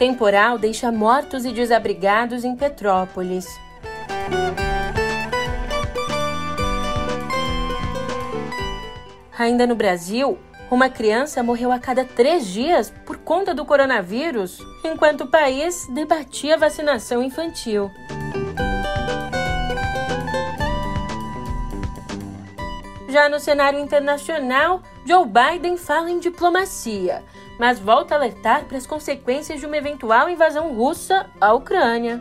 Temporal deixa mortos e desabrigados em Petrópolis. Ainda no Brasil, uma criança morreu a cada três dias por conta do coronavírus, enquanto o país debatia vacinação infantil. Já no cenário internacional, Joe Biden fala em diplomacia, mas volta a alertar para as consequências de uma eventual invasão russa à Ucrânia.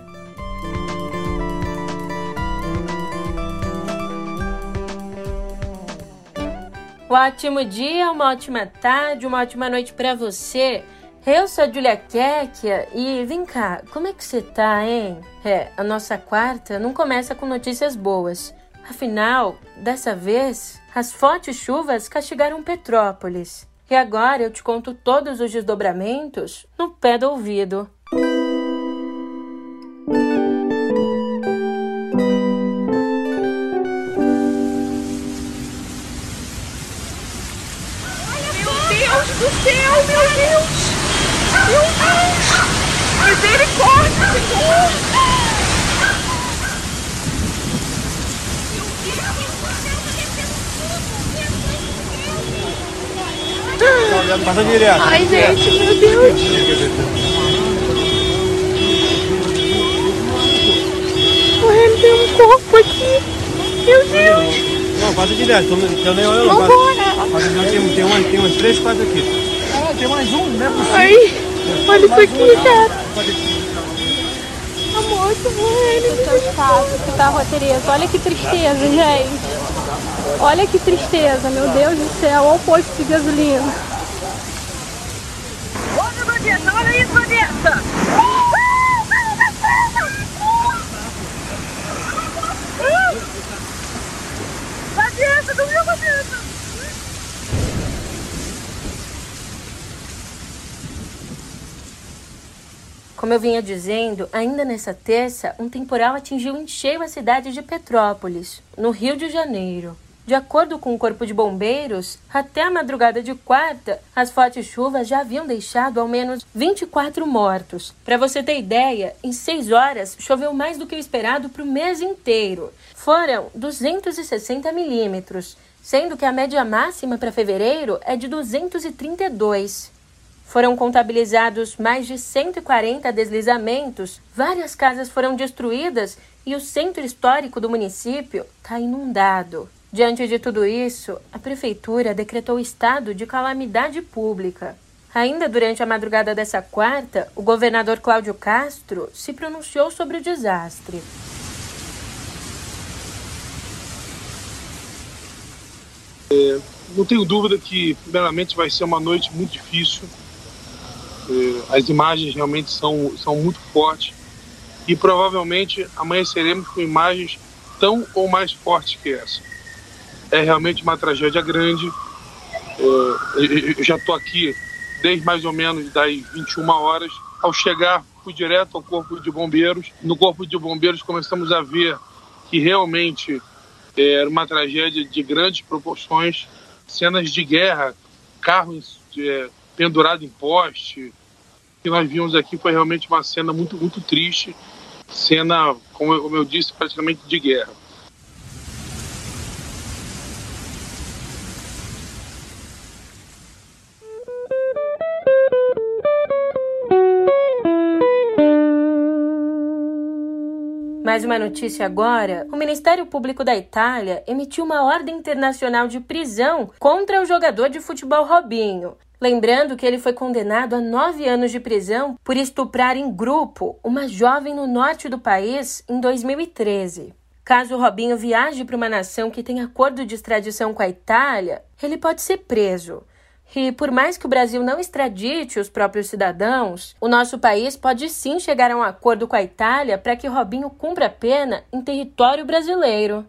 Um ótimo dia, uma ótima tarde, uma ótima noite para você. Eu sou a Julia Kekia e vem cá, como é que você tá, hein? É, a nossa quarta não começa com notícias boas. Afinal, dessa vez, as fortes chuvas castigaram Petrópolis. E agora eu te conto todos os desdobramentos no pé do ouvido. Passa direto. Ai, gente, meu Deus! Correndo, tem um corpo aqui! Meu Deus! Não, passa direto. Eu nem olho Não né? Passa direto. Tem, tem, umas, tem umas três, quatro aqui. Ah, tem mais um, não é possível. Ai, olha isso aqui, cara! A moto morrendo! seu espaço, que tá roteirista. Olha que tristeza, gente. Olha que tristeza, meu Deus do céu. Olha o posto de gasolina. Olha, Vanessa, olha isso, Vanessa! Vanessa, não viu, Vanessa? Como eu vinha dizendo, ainda nessa terça, um temporal atingiu em cheio a cidade de Petrópolis, no Rio de Janeiro. De acordo com o Corpo de Bombeiros, até a madrugada de quarta, as fortes chuvas já haviam deixado ao menos 24 mortos. Para você ter ideia, em seis horas choveu mais do que o esperado para o mês inteiro. Foram 260 milímetros, sendo que a média máxima para fevereiro é de 232. Foram contabilizados mais de 140 deslizamentos, várias casas foram destruídas e o centro histórico do município está inundado. Diante de tudo isso, a prefeitura decretou estado de calamidade pública. Ainda durante a madrugada dessa quarta, o governador Cláudio Castro se pronunciou sobre o desastre. Não tenho dúvida que, primeiramente, vai ser uma noite muito difícil. Eh, As imagens realmente são, são muito fortes e provavelmente amanheceremos com imagens tão ou mais fortes que essa. É realmente uma tragédia grande. Eh, eu- já estou aqui desde mais ou menos das 21 horas. Ao chegar, fui direto ao Corpo de Bombeiros. No Corpo de Bombeiros começamos a ver que realmente era uma tragédia de grandes proporções, cenas de guerra, carros é, pendurados em poste. Que nós vimos aqui foi realmente uma cena muito, muito triste, cena, como eu, como eu disse, praticamente de guerra. Mais uma notícia agora: o Ministério Público da Itália emitiu uma ordem internacional de prisão contra o jogador de futebol Robinho. Lembrando que ele foi condenado a nove anos de prisão por estuprar em grupo uma jovem no norte do país em 2013. Caso Robinho viaje para uma nação que tem acordo de extradição com a Itália, ele pode ser preso. E por mais que o Brasil não extradite os próprios cidadãos, o nosso país pode sim chegar a um acordo com a Itália para que Robinho cumpra a pena em território brasileiro.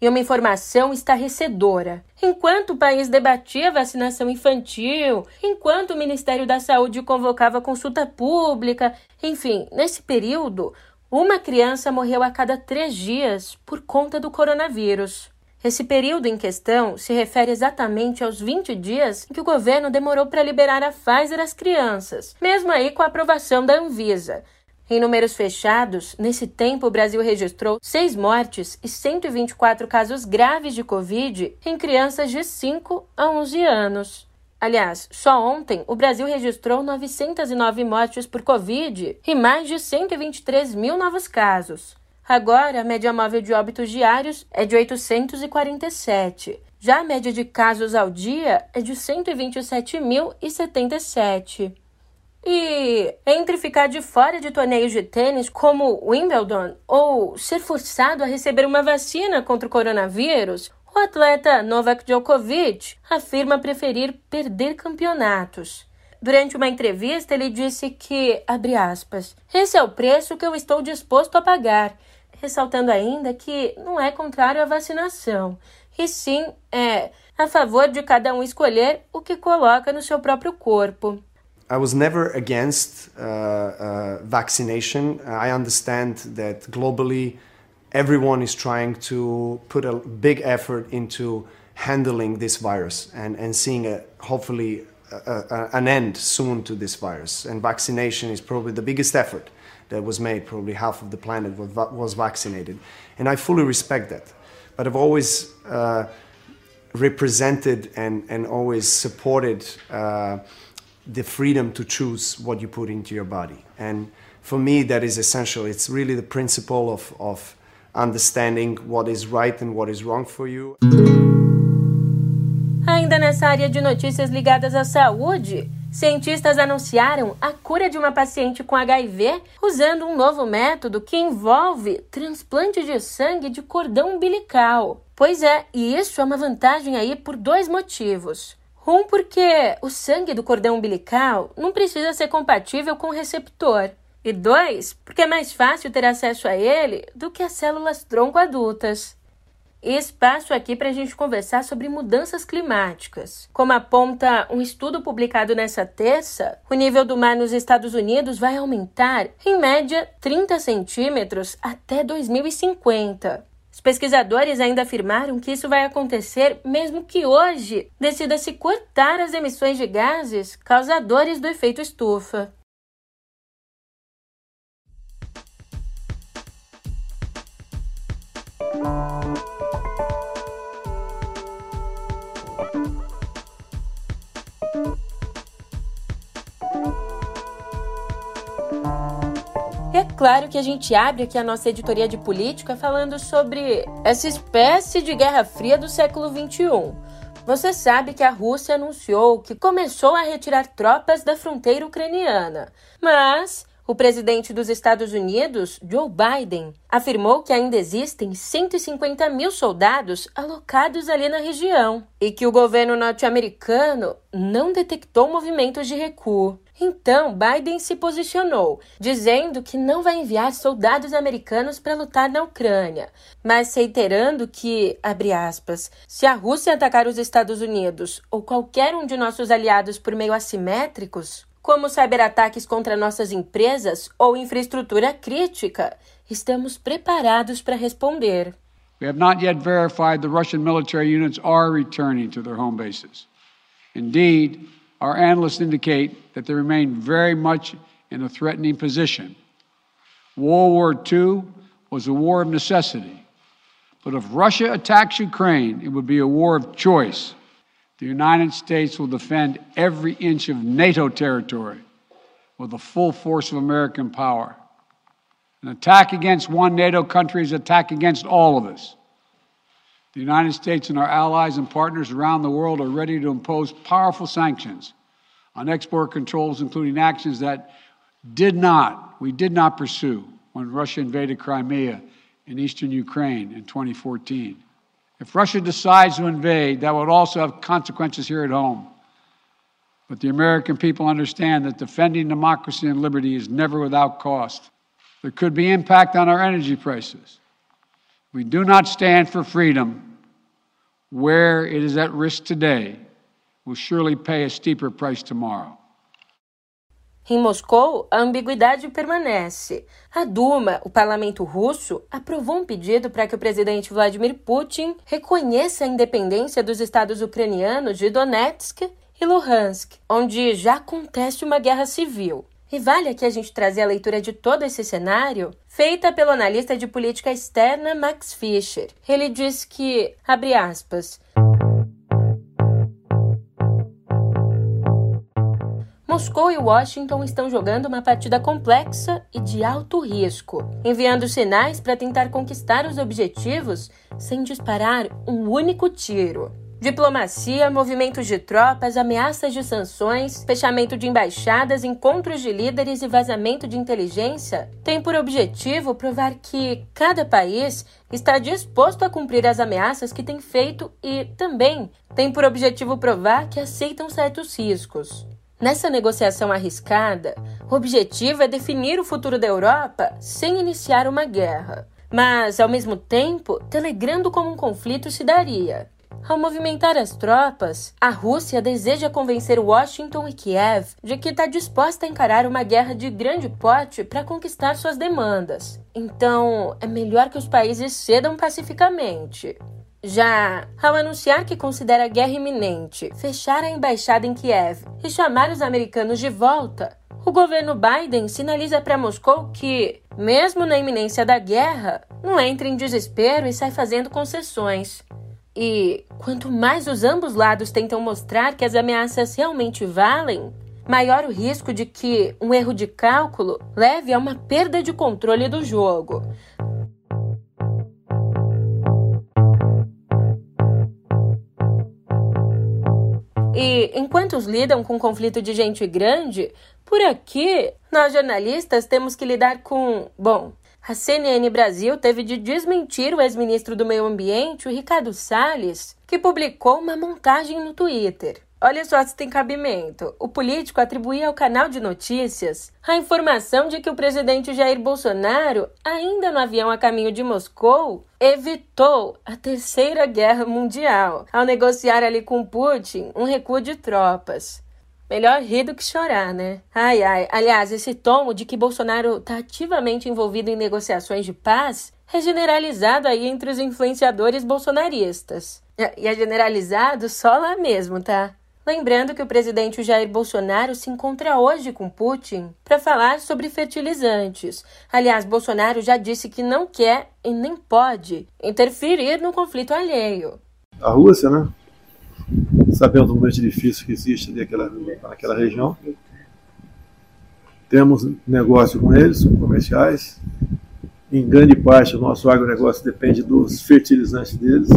E uma informação estarrecedora. Enquanto o país debatia vacinação infantil, enquanto o Ministério da Saúde convocava consulta pública, enfim, nesse período, uma criança morreu a cada três dias por conta do coronavírus. Esse período em questão se refere exatamente aos 20 dias que o governo demorou para liberar a Pfizer às crianças, mesmo aí com a aprovação da Anvisa. Em números fechados, nesse tempo o Brasil registrou seis mortes e 124 casos graves de Covid em crianças de 5 a 11 anos. Aliás, só ontem o Brasil registrou 909 mortes por Covid e mais de 123 mil novos casos. Agora, a média móvel de óbitos diários é de 847. Já a média de casos ao dia é de 127.077. E entre ficar de fora de torneios de tênis como Wimbledon ou ser forçado a receber uma vacina contra o coronavírus, o atleta Novak Djokovic afirma preferir perder campeonatos. Durante uma entrevista, ele disse que, abre aspas, esse é o preço que eu estou disposto a pagar ressaltando ainda que não é contrário à vacinação, e sim é a favor de cada um escolher o que coloca no seu próprio corpo. I was never against uh, uh, vaccination. I understand that globally everyone is trying to put a big effort into handling this virus and, and seeing a, hopefully a, a, an end soon to this virus. And vaccination is probably the biggest effort that was made. Probably half of the planet was, was vaccinated. And I fully respect that. But I've always uh, represented and, and always supported uh, the freedom to choose what you put into your body. And for me, that is essential. It's really the principle of, of understanding what is right and what is wrong for you. Ainda nessa área de notícias ligadas à saúde, Cientistas anunciaram a cura de uma paciente com HIV usando um novo método que envolve transplante de sangue de cordão umbilical. Pois é, e isso é uma vantagem aí por dois motivos. Um, porque o sangue do cordão umbilical não precisa ser compatível com o receptor. E dois, porque é mais fácil ter acesso a ele do que as células tronco adultas espaço aqui para a gente conversar sobre mudanças climáticas. Como aponta um estudo publicado nessa terça, o nível do mar nos Estados Unidos vai aumentar em média 30 centímetros até 2050. Os pesquisadores ainda afirmaram que isso vai acontecer mesmo que hoje decida-se cortar as emissões de gases causadores do efeito estufa. Claro que a gente abre aqui a nossa editoria de política falando sobre essa espécie de Guerra Fria do século XXI. Você sabe que a Rússia anunciou que começou a retirar tropas da fronteira ucraniana, mas o presidente dos Estados Unidos, Joe Biden, afirmou que ainda existem 150 mil soldados alocados ali na região e que o governo norte-americano não detectou movimentos de recuo. Então, Biden se posicionou, dizendo que não vai enviar soldados americanos para lutar na Ucrânia, mas reiterando que, abre aspas, se a Rússia atacar os Estados Unidos ou qualquer um de nossos aliados por meio assimétricos, como cyberataques contra nossas empresas ou infraestrutura crítica, estamos preparados para responder. We have not yet verified the Russian military units are returning to their home bases. Indeed, our analysts indicate that they remain very much in a threatening position. World War II was a war of necessity. But if Russia attacks Ukraine, it would be a war of choice. The United States will defend every inch of NATO territory with the full force of American power. An attack against one NATO country is an attack against all of us. The United States and our allies and partners around the world are ready to impose powerful sanctions on export controls, including actions that did not, we did not pursue when Russia invaded Crimea in eastern Ukraine in 2014. If Russia decides to invade, that would also have consequences here at home. But the American people understand that defending democracy and liberty is never without cost. There could be impact on our energy prices. We do not stand for freedom where it is at risk today. We'll surely pay a steeper price tomorrow. Em Moscou, a ambiguidade permanece. A Duma, o parlamento russo, aprovou um pedido para que o presidente Vladimir Putin reconheça a independência dos estados ucranianos de Donetsk e Luhansk, onde já acontece uma guerra civil. E vale aqui a gente trazer a leitura de todo esse cenário, feita pelo analista de política externa Max Fischer. Ele diz que, abre aspas, Moscou e Washington estão jogando uma partida complexa e de alto risco, enviando sinais para tentar conquistar os objetivos sem disparar um único tiro. Diplomacia, movimentos de tropas, ameaças de sanções, fechamento de embaixadas, encontros de líderes e vazamento de inteligência têm por objetivo provar que cada país está disposto a cumprir as ameaças que tem feito e também tem por objetivo provar que aceitam certos riscos. Nessa negociação arriscada, o objetivo é definir o futuro da Europa sem iniciar uma guerra, mas, ao mesmo tempo, telegrando como um conflito se daria. Ao movimentar as tropas, a Rússia deseja convencer Washington e Kiev de que está disposta a encarar uma guerra de grande porte para conquistar suas demandas. Então, é melhor que os países cedam pacificamente. Já ao anunciar que considera a guerra iminente, fechar a embaixada em Kiev e chamar os americanos de volta, o governo Biden sinaliza para Moscou que, mesmo na iminência da guerra, não entra em desespero e sai fazendo concessões. E quanto mais os ambos lados tentam mostrar que as ameaças realmente valem, maior o risco de que um erro de cálculo leve a uma perda de controle do jogo. E enquanto os lidam com conflito de gente grande, por aqui nós jornalistas temos que lidar com, bom, a CNN Brasil teve de desmentir o ex-ministro do Meio Ambiente, o Ricardo Salles, que publicou uma montagem no Twitter. Olha só se tem cabimento. O político atribuía ao canal de notícias a informação de que o presidente Jair Bolsonaro, ainda no avião a caminho de Moscou, evitou a Terceira Guerra Mundial ao negociar ali com Putin um recuo de tropas. Melhor rir do que chorar, né? Ai, ai. Aliás, esse tom de que Bolsonaro está ativamente envolvido em negociações de paz é generalizado aí entre os influenciadores bolsonaristas. E é generalizado só lá mesmo, tá? Lembrando que o presidente Jair Bolsonaro se encontra hoje com Putin para falar sobre fertilizantes. Aliás, Bolsonaro já disse que não quer e nem pode interferir no conflito alheio. A Rússia, né? Sabemos do momento difícil que existe naquela, naquela região. Temos negócio com eles, comerciais. Em grande parte, o nosso agronegócio depende dos fertilizantes deles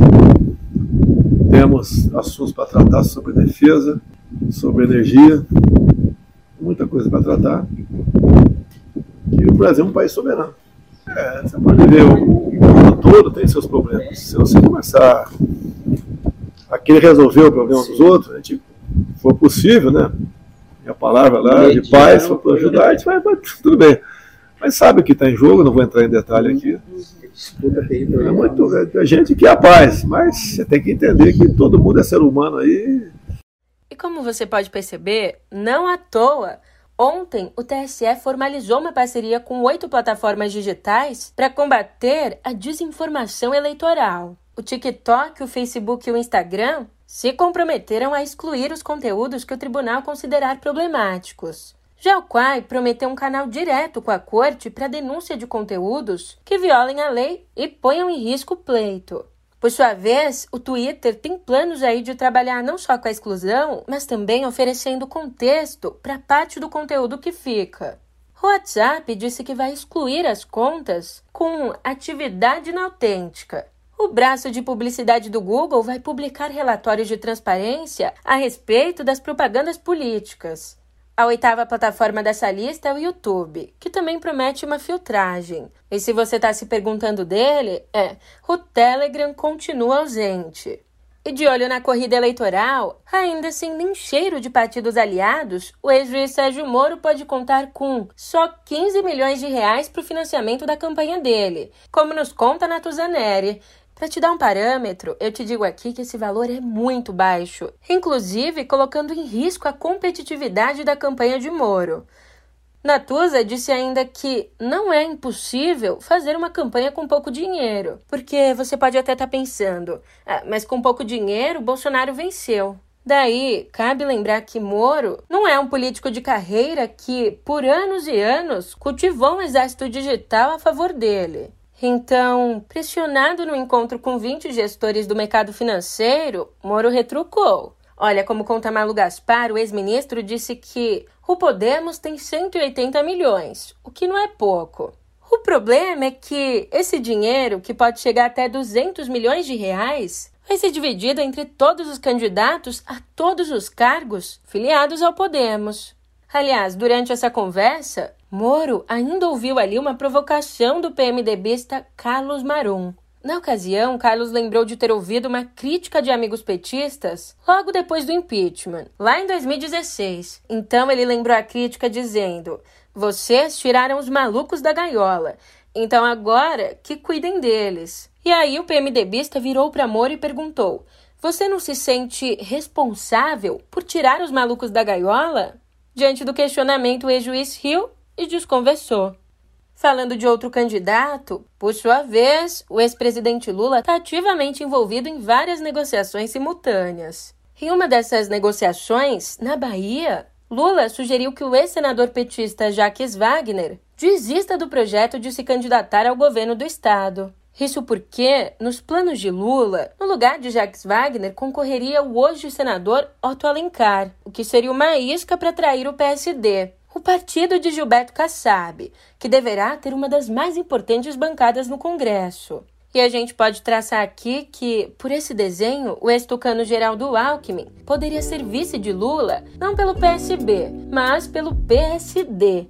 temos assuntos para tratar sobre defesa, sobre energia, muita coisa para tratar. E o Brasil é um país soberano. É, você pode ver, o, mundo todo tem seus problemas. Se você começar a querer resolver o problema dos outros, a gente for possível, né? E a palavra lá de paz, for para ajudar, a gente vai, tudo bem. Mas sabe o que está em jogo, não vou entrar em detalhe aqui. É muito, é gente que é a paz, mas você tem que entender que todo mundo é ser humano aí. E como você pode perceber, não à toa, ontem o TSE formalizou uma parceria com oito plataformas digitais para combater a desinformação eleitoral. O TikTok, o Facebook e o Instagram se comprometeram a excluir os conteúdos que o tribunal considerar problemáticos. Já o Quai prometeu um canal direto com a corte para denúncia de conteúdos que violem a lei e ponham em risco o pleito. Por sua vez, o Twitter tem planos aí de trabalhar não só com a exclusão, mas também oferecendo contexto para parte do conteúdo que fica. O WhatsApp disse que vai excluir as contas com atividade inautêntica. O braço de publicidade do Google vai publicar relatórios de transparência a respeito das propagandas políticas. A oitava plataforma dessa lista é o YouTube, que também promete uma filtragem. E se você está se perguntando dele, é, o Telegram continua ausente. E de olho na corrida eleitoral, ainda sem nem cheiro de partidos aliados, o ex-juiz Sérgio Moro pode contar com só 15 milhões de reais para o financiamento da campanha dele, como nos conta Natuzaneri, para te dar um parâmetro, eu te digo aqui que esse valor é muito baixo, inclusive colocando em risco a competitividade da campanha de Moro. Natuza disse ainda que não é impossível fazer uma campanha com pouco dinheiro, porque você pode até estar tá pensando, ah, mas com pouco dinheiro Bolsonaro venceu. Daí, cabe lembrar que Moro não é um político de carreira que, por anos e anos, cultivou um exército digital a favor dele. Então, pressionado no encontro com 20 gestores do mercado financeiro, Moro retrucou. Olha, como conta Malu Gaspar, o ex-ministro disse que o Podemos tem 180 milhões, o que não é pouco. O problema é que esse dinheiro, que pode chegar até 200 milhões de reais, vai ser dividido entre todos os candidatos a todos os cargos filiados ao Podemos. Aliás, durante essa conversa, Moro ainda ouviu ali uma provocação do PMDBista Carlos Marum. Na ocasião, Carlos lembrou de ter ouvido uma crítica de amigos petistas logo depois do impeachment, lá em 2016. Então ele lembrou a crítica dizendo: Vocês tiraram os malucos da gaiola, então agora que cuidem deles. E aí o PMDBista virou para Moro e perguntou: Você não se sente responsável por tirar os malucos da gaiola? Diante do questionamento, o ex-juiz riu e desconversou. Falando de outro candidato, por sua vez, o ex-presidente Lula está ativamente envolvido em várias negociações simultâneas. Em uma dessas negociações, na Bahia, Lula sugeriu que o ex-senador petista Jacques Wagner desista do projeto de se candidatar ao governo do estado. Isso porque, nos planos de Lula, no lugar de Jacques Wagner concorreria o hoje senador Otto Alencar, o que seria uma isca para atrair o PSD o partido de Gilberto Kassab, que deverá ter uma das mais importantes bancadas no Congresso. E a gente pode traçar aqui que, por esse desenho, o ex-tucano Geraldo Alckmin poderia ser vice de Lula não pelo PSB, mas pelo PSD.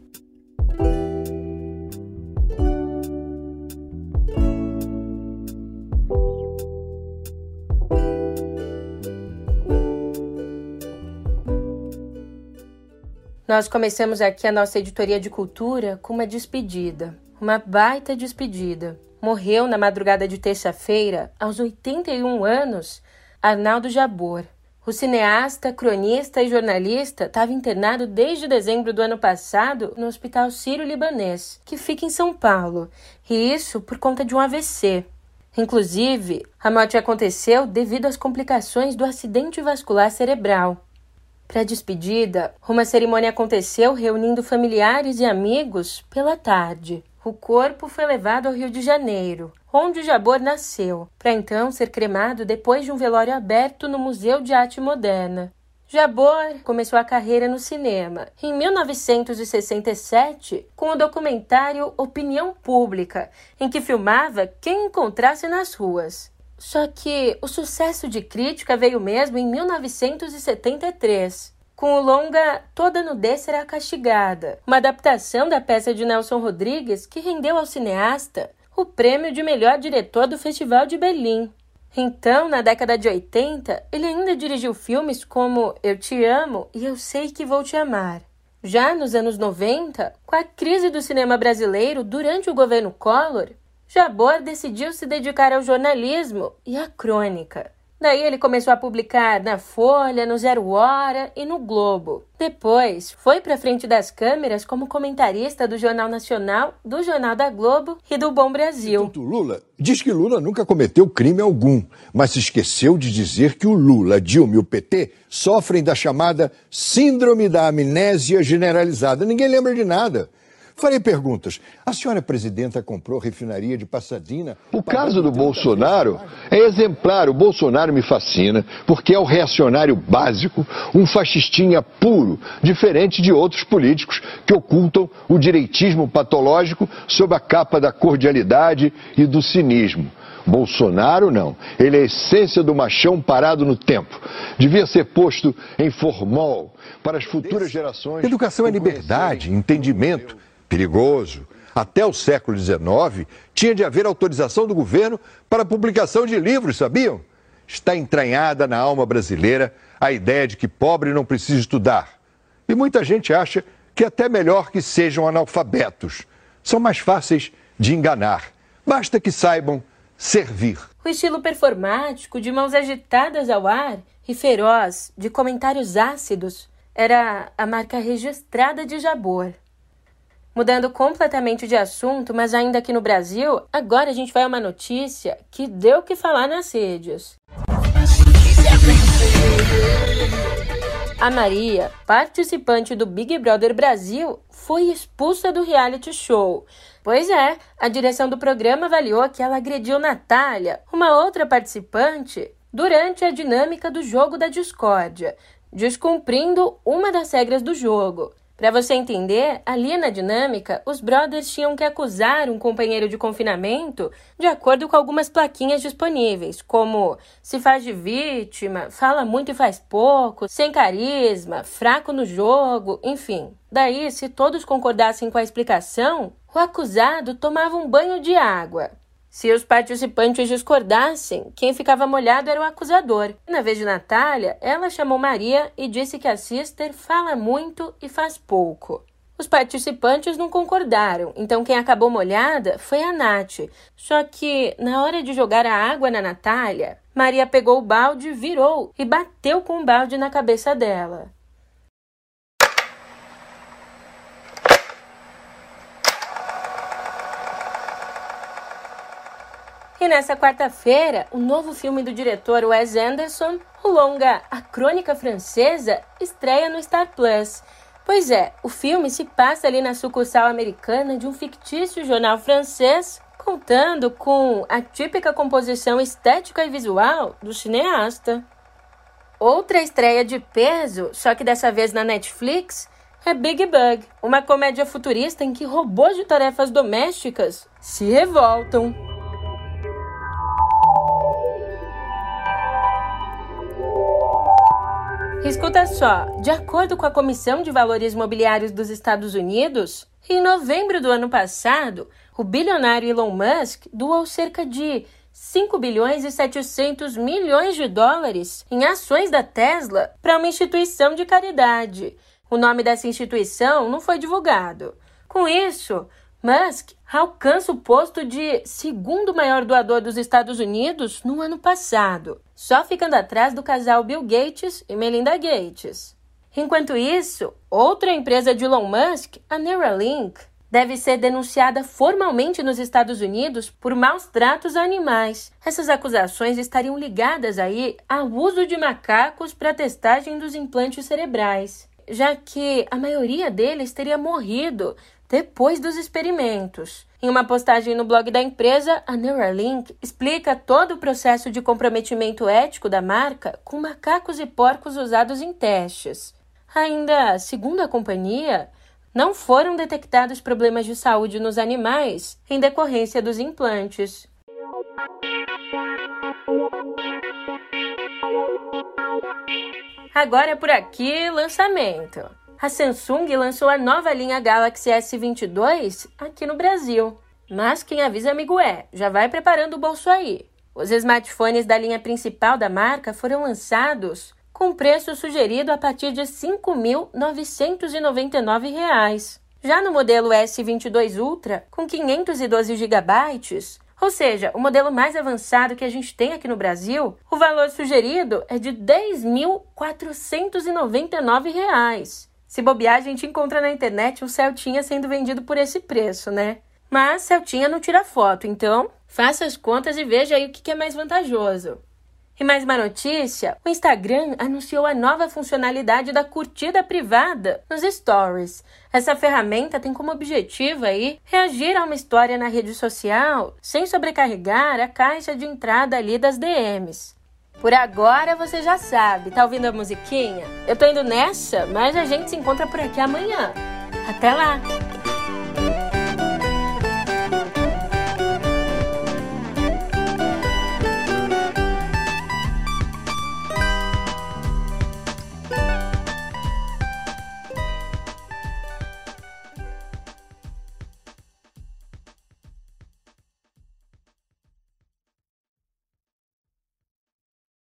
Nós começamos aqui a nossa editoria de cultura com uma despedida, uma baita despedida. Morreu na madrugada de terça-feira, aos 81 anos, Arnaldo Jabor. O cineasta, cronista e jornalista estava internado desde dezembro do ano passado no Hospital Sírio-Libanês, que fica em São Paulo, e isso por conta de um AVC. Inclusive, a morte aconteceu devido às complicações do acidente vascular cerebral. Para a despedida, uma cerimônia aconteceu reunindo familiares e amigos pela tarde. O corpo foi levado ao Rio de Janeiro, onde Jabor nasceu, para então ser cremado depois de um velório aberto no Museu de Arte Moderna. Jabor começou a carreira no cinema em 1967 com o documentário Opinião Pública, em que filmava quem encontrasse nas ruas. Só que o sucesso de crítica veio mesmo em 1973, com o longa Toda Nudez Será Castigada, uma adaptação da peça de Nelson Rodrigues que rendeu ao cineasta o prêmio de melhor diretor do Festival de Berlim. Então, na década de 80, ele ainda dirigiu filmes como Eu Te Amo e Eu Sei Que Vou Te Amar. Já nos anos 90, com a crise do cinema brasileiro durante o governo Collor, Jabor decidiu se dedicar ao jornalismo e à crônica. Daí ele começou a publicar na Folha, no Zero Hora e no Globo. Depois, foi para frente das câmeras como comentarista do Jornal Nacional, do Jornal da Globo e do Bom Brasil. O Lula diz que Lula nunca cometeu crime algum, mas se esqueceu de dizer que o Lula, Dilma e o PT sofrem da chamada síndrome da amnésia generalizada. Ninguém lembra de nada. Farei perguntas. A senhora presidenta comprou refinaria de Passadina? O caso do Bolsonaro é exemplar. O Bolsonaro me fascina porque é o reacionário básico, um fascistinha puro, diferente de outros políticos que ocultam o direitismo patológico sob a capa da cordialidade e do cinismo. Bolsonaro não. Ele é a essência do machão parado no tempo. Devia ser posto em formol para as futuras gerações. Educação é liberdade, entendimento perigoso. Até o século XIX, tinha de haver autorização do governo para a publicação de livros, sabiam? Está entranhada na alma brasileira a ideia de que pobre não precisa estudar. E muita gente acha que até melhor que sejam analfabetos. São mais fáceis de enganar. Basta que saibam servir. O estilo performático, de mãos agitadas ao ar e feroz, de comentários ácidos, era a marca registrada de Jabor. Mudando completamente de assunto, mas ainda aqui no Brasil, agora a gente vai a uma notícia que deu que falar nas redes. A Maria, participante do Big Brother Brasil, foi expulsa do reality show. Pois é, a direção do programa avaliou que ela agrediu Natália, uma outra participante, durante a dinâmica do jogo da discórdia, descumprindo uma das regras do jogo. Para você entender, ali na dinâmica, os brothers tinham que acusar um companheiro de confinamento de acordo com algumas plaquinhas disponíveis, como se faz de vítima, fala muito e faz pouco, sem carisma, fraco no jogo, enfim. Daí, se todos concordassem com a explicação, o acusado tomava um banho de água. Se os participantes discordassem, quem ficava molhado era o acusador. Na vez de Natália, ela chamou Maria e disse que a sister fala muito e faz pouco. Os participantes não concordaram, então quem acabou molhada foi a Nath. Só que, na hora de jogar a água na Natália, Maria pegou o balde, virou e bateu com o balde na cabeça dela. E nessa quarta-feira, o novo filme do diretor Wes Anderson, o longa A Crônica Francesa, estreia no Star Plus. Pois é, o filme se passa ali na sucursal americana de um fictício jornal francês, contando com a típica composição estética e visual do cineasta. Outra estreia de peso, só que dessa vez na Netflix, é Big Bug, uma comédia futurista em que robôs de tarefas domésticas se revoltam. Escuta só, de acordo com a Comissão de Valores Mobiliários dos Estados Unidos, em novembro do ano passado, o bilionário Elon Musk doou cerca de 5 bilhões e 700 milhões de dólares em ações da Tesla para uma instituição de caridade. O nome dessa instituição não foi divulgado. Com isso, Musk alcança o posto de segundo maior doador dos Estados Unidos no ano passado, só ficando atrás do casal Bill Gates e Melinda Gates. Enquanto isso, outra empresa de Elon Musk, a Neuralink, deve ser denunciada formalmente nos Estados Unidos por maus tratos a animais. Essas acusações estariam ligadas aí ao uso de macacos para testagem dos implantes cerebrais, já que a maioria deles teria morrido depois dos experimentos. Em uma postagem no blog da empresa, a Neuralink explica todo o processo de comprometimento ético da marca com macacos e porcos usados em testes. Ainda, segundo a companhia, não foram detectados problemas de saúde nos animais em decorrência dos implantes. Agora por aqui, lançamento a Samsung lançou a nova linha Galaxy S22 aqui no Brasil. Mas quem avisa amigo é, já vai preparando o bolso aí. Os smartphones da linha principal da marca foram lançados com preço sugerido a partir de R$ 5.999. Já no modelo S22 Ultra, com 512 GB, ou seja, o modelo mais avançado que a gente tem aqui no Brasil, o valor sugerido é de R$ 10.499. Se bobear, a gente encontra na internet um Celtinha sendo vendido por esse preço, né? Mas Celtinha não tira foto, então faça as contas e veja aí o que é mais vantajoso. E mais uma notícia: o Instagram anunciou a nova funcionalidade da curtida privada nos stories. Essa ferramenta tem como objetivo aí reagir a uma história na rede social sem sobrecarregar a caixa de entrada ali das DMs. Por agora você já sabe, tá ouvindo a musiquinha? Eu tô indo nessa, mas a gente se encontra por aqui amanhã. Até lá!